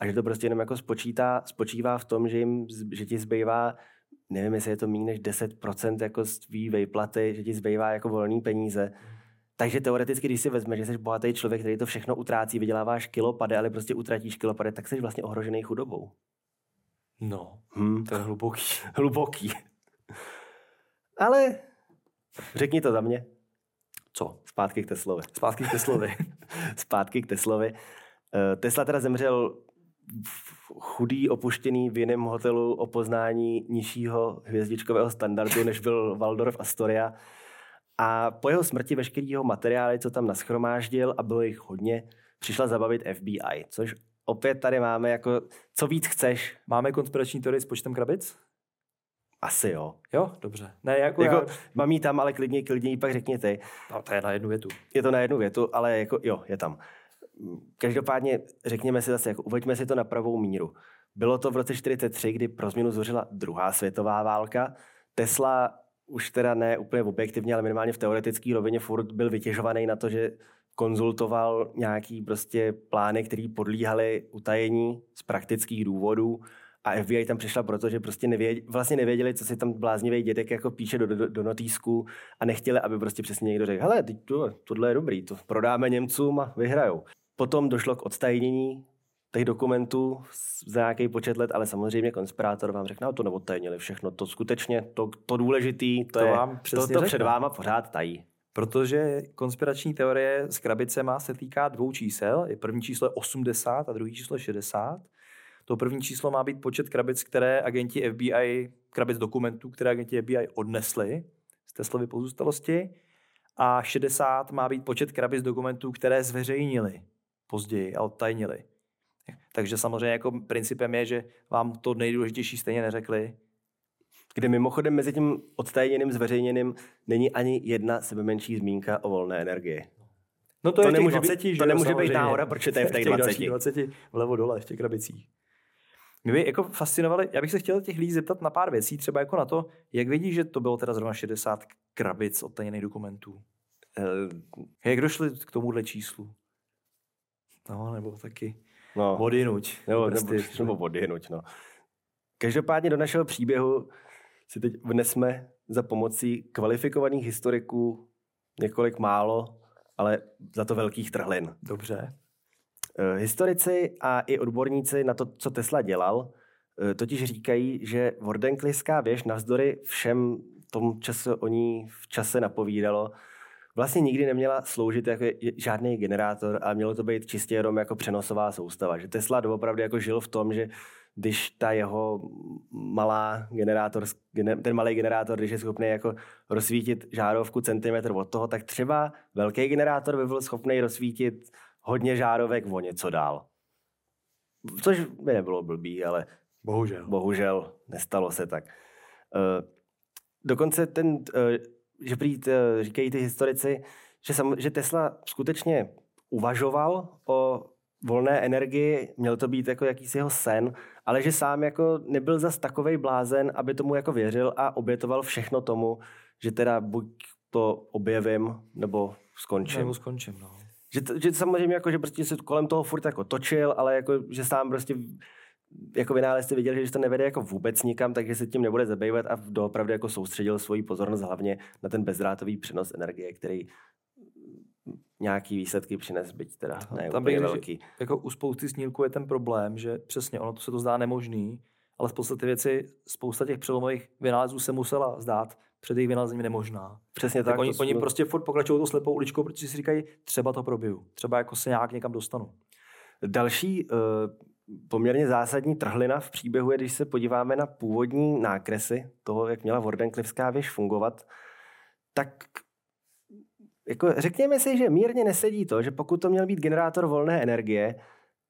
a že to prostě jenom jako spočítá, spočívá v tom, že, jim, že ti zbývá, nevím, jestli je to méně než 10% jako z tvý vejplaty, že ti zbývá jako volný peníze. Takže teoreticky, když si vezmeš, že jsi bohatý člověk, který to všechno utrácí, vyděláváš kilopady, ale prostě utratíš kilopady, tak jsi vlastně ohrožený chudobou. No, hmm. to je hluboký. hluboký. Ale řekni to za mě. Co? Zpátky k Teslovi. Zpátky k Teslovi. Zpátky k Teslovi. Eh, Tesla teda zemřel chudý, opuštěný v jiném hotelu o poznání nižšího hvězdičkového standardu, než byl Waldorf Astoria. A po jeho smrti veškerý jeho materiály, co tam naschromáždil, a bylo jich hodně, přišla zabavit FBI, což opět tady máme jako, co víc chceš. Máme konspirační teorii s počtem krabic? Asi jo. Jo, dobře. Ne, jako, jako já... mám jí tam, ale klidně, klidně jí pak řekněte. No, to je na jednu větu. Je to na jednu větu, ale jako jo, je tam. Každopádně řekněme si zase, jako uveďme si to na pravou míru. Bylo to v roce 1943, kdy pro změnu zuřila druhá světová válka. Tesla už teda ne úplně objektivně, ale minimálně v teoretické rovině furt byl vytěžovaný na to, že konzultoval nějaký prostě plány, které podlíhaly utajení z praktických důvodů a FBI tam přišla proto, že prostě nevěděli, vlastně nevěděli, co si tam bláznivý dědek jako píše do, do, do notýsku a nechtěli, aby prostě přesně někdo řekl, hele, to, tohle je dobrý, to prodáme Němcům a vyhrajou. Potom došlo k odtajnění těch dokumentů za nějaký počet let, ale samozřejmě konspirátor vám řekne, no to neodtajnili všechno, to skutečně, to, to důležitý, to, to, je, vám to, to před váma pořád tají. Protože konspirační teorie s krabicema se týká dvou čísel. První číslo je 80 a druhý číslo je 60. To první číslo má být počet krabic, které agenti FBI, krabic dokumentů, které agenti FBI odnesli z Teslovy pozůstalosti. A 60 má být počet krabic dokumentů, které zveřejnili později a odtajnili. Takže samozřejmě jako principem je, že vám to nejdůležitější stejně neřekli. Kde mimochodem mezi tím odtajněným zveřejněným není ani jedna sebe menší zmínka o volné energii. No to, to je nemůže 20, být, to nemůže být náhoda, protože to je v těch 20. 20 vlevo dole, v těch krabicích. Mě by jako fascinovali, já bych se chtěl těch lidí zeptat na pár věcí, třeba jako na to, jak vidíš, že to bylo teda zrovna 60 krabic odtajněných dokumentů. Uh, jak došli k tomuhle číslu? No, nebo taky no. vodinuť. Nebo, nebo, nebo vodinuť, no. Každopádně do našeho příběhu si teď vnesme za pomocí kvalifikovaných historiků několik málo, ale za to velkých trhlin. Dobře. Eh, Historici a i odborníci na to, co Tesla dělal, eh, totiž říkají, že Wardenklyská věž navzdory všem tomu, co se o ní v čase napovídalo, vlastně nikdy neměla sloužit jako žádný generátor a mělo to být čistě jenom jako přenosová soustava. Že Tesla doopravdy jako žil v tom, že když ta jeho malá generátor, gener- ten malý generátor, když je schopný jako rozsvítit žárovku centimetr od toho, tak třeba velký generátor by byl schopný rozsvítit hodně žárovek o něco dál. Což by nebylo blbý, ale Bohužel. bohužel nestalo se tak. Eh, Dokonce ten, eh, že prý říkají ty historici, že, sam, že Tesla skutečně uvažoval o volné energii, měl to být jako jakýsi jeho sen, ale že sám jako nebyl zas takovej blázen, aby tomu jako věřil a obětoval všechno tomu, že teda buď to objevím, nebo skončím. Nebo skončím, no. Že, to, že samozřejmě jako, že prostě se kolem toho furt jako točil, ale jako, že sám prostě jako vynálezci viděl, že to nevede jako vůbec nikam, takže se tím nebude zabývat a doopravdy jako soustředil svoji pozornost hlavně na ten bezdrátový přenos energie, který nějaký výsledky přines, byť teda ne Tam bych velký. Jako u spousty snílků je ten problém, že přesně ono to se to zdá nemožný, ale spousta ty věci, spousta těch přelomových vynálezů se musela zdát před jejich vynalezením nemožná. Přesně Tak, tak. oni, oni jsme- prostě furt pokračují tou slepou uličkou, protože si říkají, třeba to probiju, třeba jako se nějak někam dostanu. Další uh, poměrně zásadní trhlina v příběhu je, když se podíváme na původní nákresy toho, jak měla Wardenclyffská věž fungovat, tak jako řekněme si, že mírně nesedí to, že pokud to měl být generátor volné energie,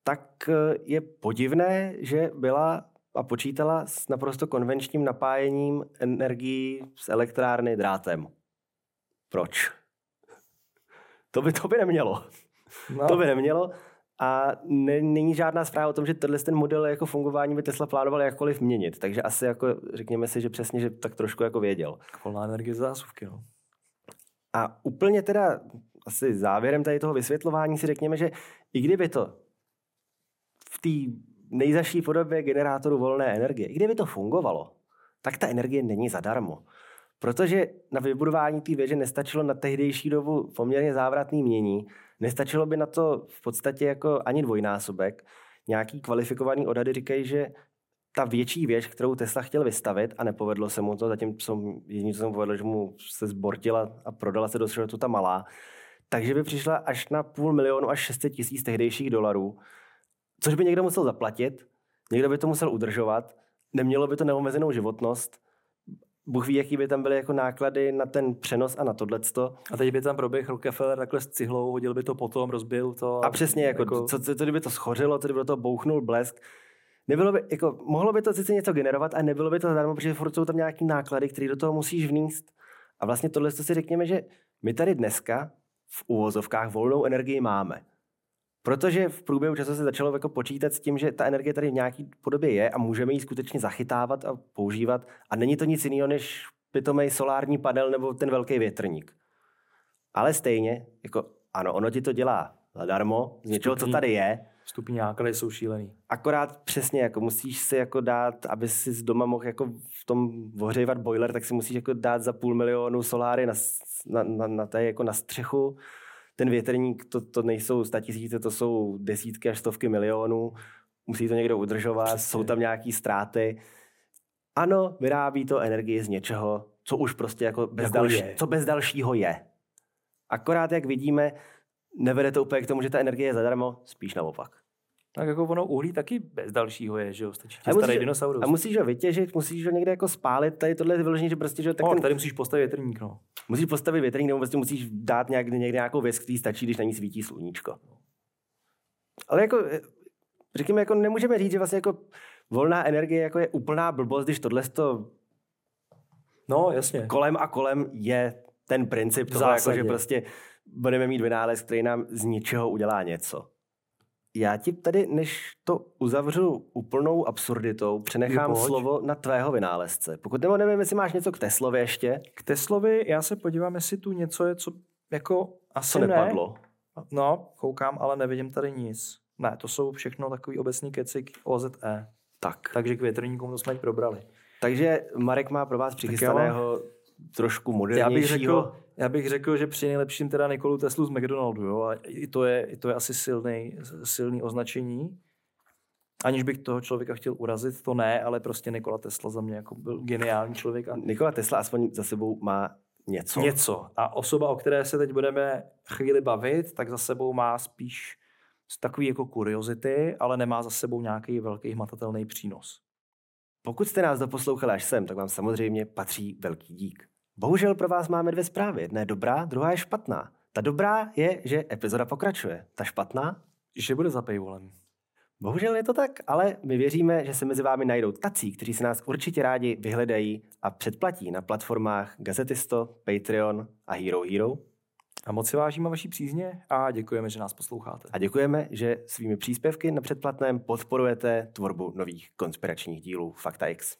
tak eh, je podivné, že byla a počítala s naprosto konvenčním napájením energií z elektrárny drátem. Proč? To by, to by nemělo. No, To by nemělo. A ne, není žádná zpráva o tom, že tenhle ten model jako fungování by Tesla plánoval jakkoliv měnit. Takže asi jako řekněme si, že přesně, že tak trošku jako věděl. volná energie z zásuvky, no. A úplně teda asi závěrem tady toho vysvětlování si řekněme, že i kdyby to v té nejzaší podobě generátoru volné energie, i kdyby to fungovalo, tak ta energie není zadarmo. Protože na vybudování té věže nestačilo na tehdejší dobu poměrně závratný mění, nestačilo by na to v podstatě jako ani dvojnásobek. Nějaký kvalifikovaný odhady říkají, že ta větší věž, kterou Tesla chtěl vystavit a nepovedlo se mu to, zatím jsem, jediný, co se mu povedlo, že mu se zbortila a prodala se do šrotu ta malá, takže by přišla až na půl milionu až 600 tisíc tehdejších dolarů, což by někdo musel zaplatit, někdo by to musel udržovat, nemělo by to neomezenou životnost, Bůh ví, jaký by tam byly jako náklady na ten přenos a na tohleto. A teď by tam proběhl Rockefeller takhle s cihlou, hodil by to potom, rozbil to. A přesně, jako, jako... Co, co, co, kdyby to schořilo, co kdyby do toho bouchnul blesk. Nebylo by, jako, mohlo by to sice něco generovat, a nebylo by to zadarmo, protože furt jsou tam nějaký náklady, které do toho musíš vníst. A vlastně tohle si řekněme, že my tady dneska v uvozovkách volnou energii máme. Protože v průběhu času se začalo jako počítat s tím, že ta energie tady v nějaké podobě je a můžeme ji skutečně zachytávat a používat. A není to nic jiného než pitomej solární panel nebo ten velký větrník. Ale stejně, jako ano, ono ti to dělá zadarmo, z něčeho, co tady je, Vstupní náklady jsou šílený. akorát přesně, jako musíš si jako dát, aby si z doma mohl jako v tom ohřívat boiler, tak si musíš jako dát za půl milionu soláry na, na, na, na, jako na střechu. Ten větrník, to, to nejsou statisíce, to jsou desítky až stovky milionů. Musí to někdo udržovat, Přesně. jsou tam nějaký ztráty. Ano, vyrábí to energii z něčeho, co už prostě jako bez, Jako další, je. co bez dalšího je. Akorát, jak vidíme, nevede to úplně k tomu, že ta energie je zadarmo, spíš naopak. Tak jako ono uhlí taky bez dalšího je, že jo? Stačí A ti starý dinosaurus. A musíš ho vytěžit, musíš ho někde jako spálit, tady tohle je vyloženě, že prostě, že tak no, ten, tady musíš postavit větrník, no. musíš postavit větrník, nebo prostě musíš dát nějak, někde nějakou věc, který stačí, když na ní svítí sluníčko. Ale jako, eh, řekněme, jako nemůžeme říct, že vlastně jako volná energie jako je úplná blbost, když tohle to No, jasně. kolem a kolem je ten princip toho, jako, že prostě budeme mít vynález, který nám z ničeho udělá něco. Já ti tady, než to uzavřu úplnou absurditou, přenechám slovo na tvého vynálezce. Pokud nebo nevím, jestli máš něco k Teslově ještě, K Teslovi já se podívám, jestli tu něco je, co jako asi co ne. nepadlo. No, koukám, ale nevidím tady nic. Ne, to jsou všechno takový obecný keci k OZE. Tak. Takže k větrníkům to jsme probrali. Takže Marek má pro vás přichystaného trošku Já bych, modernějšího. řekl, já bych řekl, že při nejlepším teda Nikolu Teslu z McDonaldu, jo, a i to je, i to je asi silný, silný označení. Aniž bych toho člověka chtěl urazit, to ne, ale prostě Nikola Tesla za mě jako byl geniální člověk a Nikola Tesla aspoň za sebou má něco. něco. A osoba, o které se teď budeme chvíli bavit, tak za sebou má spíš takový jako kuriozity, ale nemá za sebou nějaký velký hmatatelný přínos. Pokud jste nás doposlouchali až sem, tak vám samozřejmě patří velký dík. Bohužel pro vás máme dvě zprávy. Jedna je dobrá, druhá je špatná. Ta dobrá je, že epizoda pokračuje. Ta špatná? Že bude za paywallem. Bohužel je to tak, ale my věříme, že se mezi vámi najdou tací, kteří se nás určitě rádi vyhledají a předplatí na platformách Gazetisto, Patreon a Hero Hero. A moc si vážíme vaší přízně a děkujeme, že nás posloucháte. A děkujeme, že svými příspěvky na předplatném podporujete tvorbu nových konspiračních dílů Fakta X.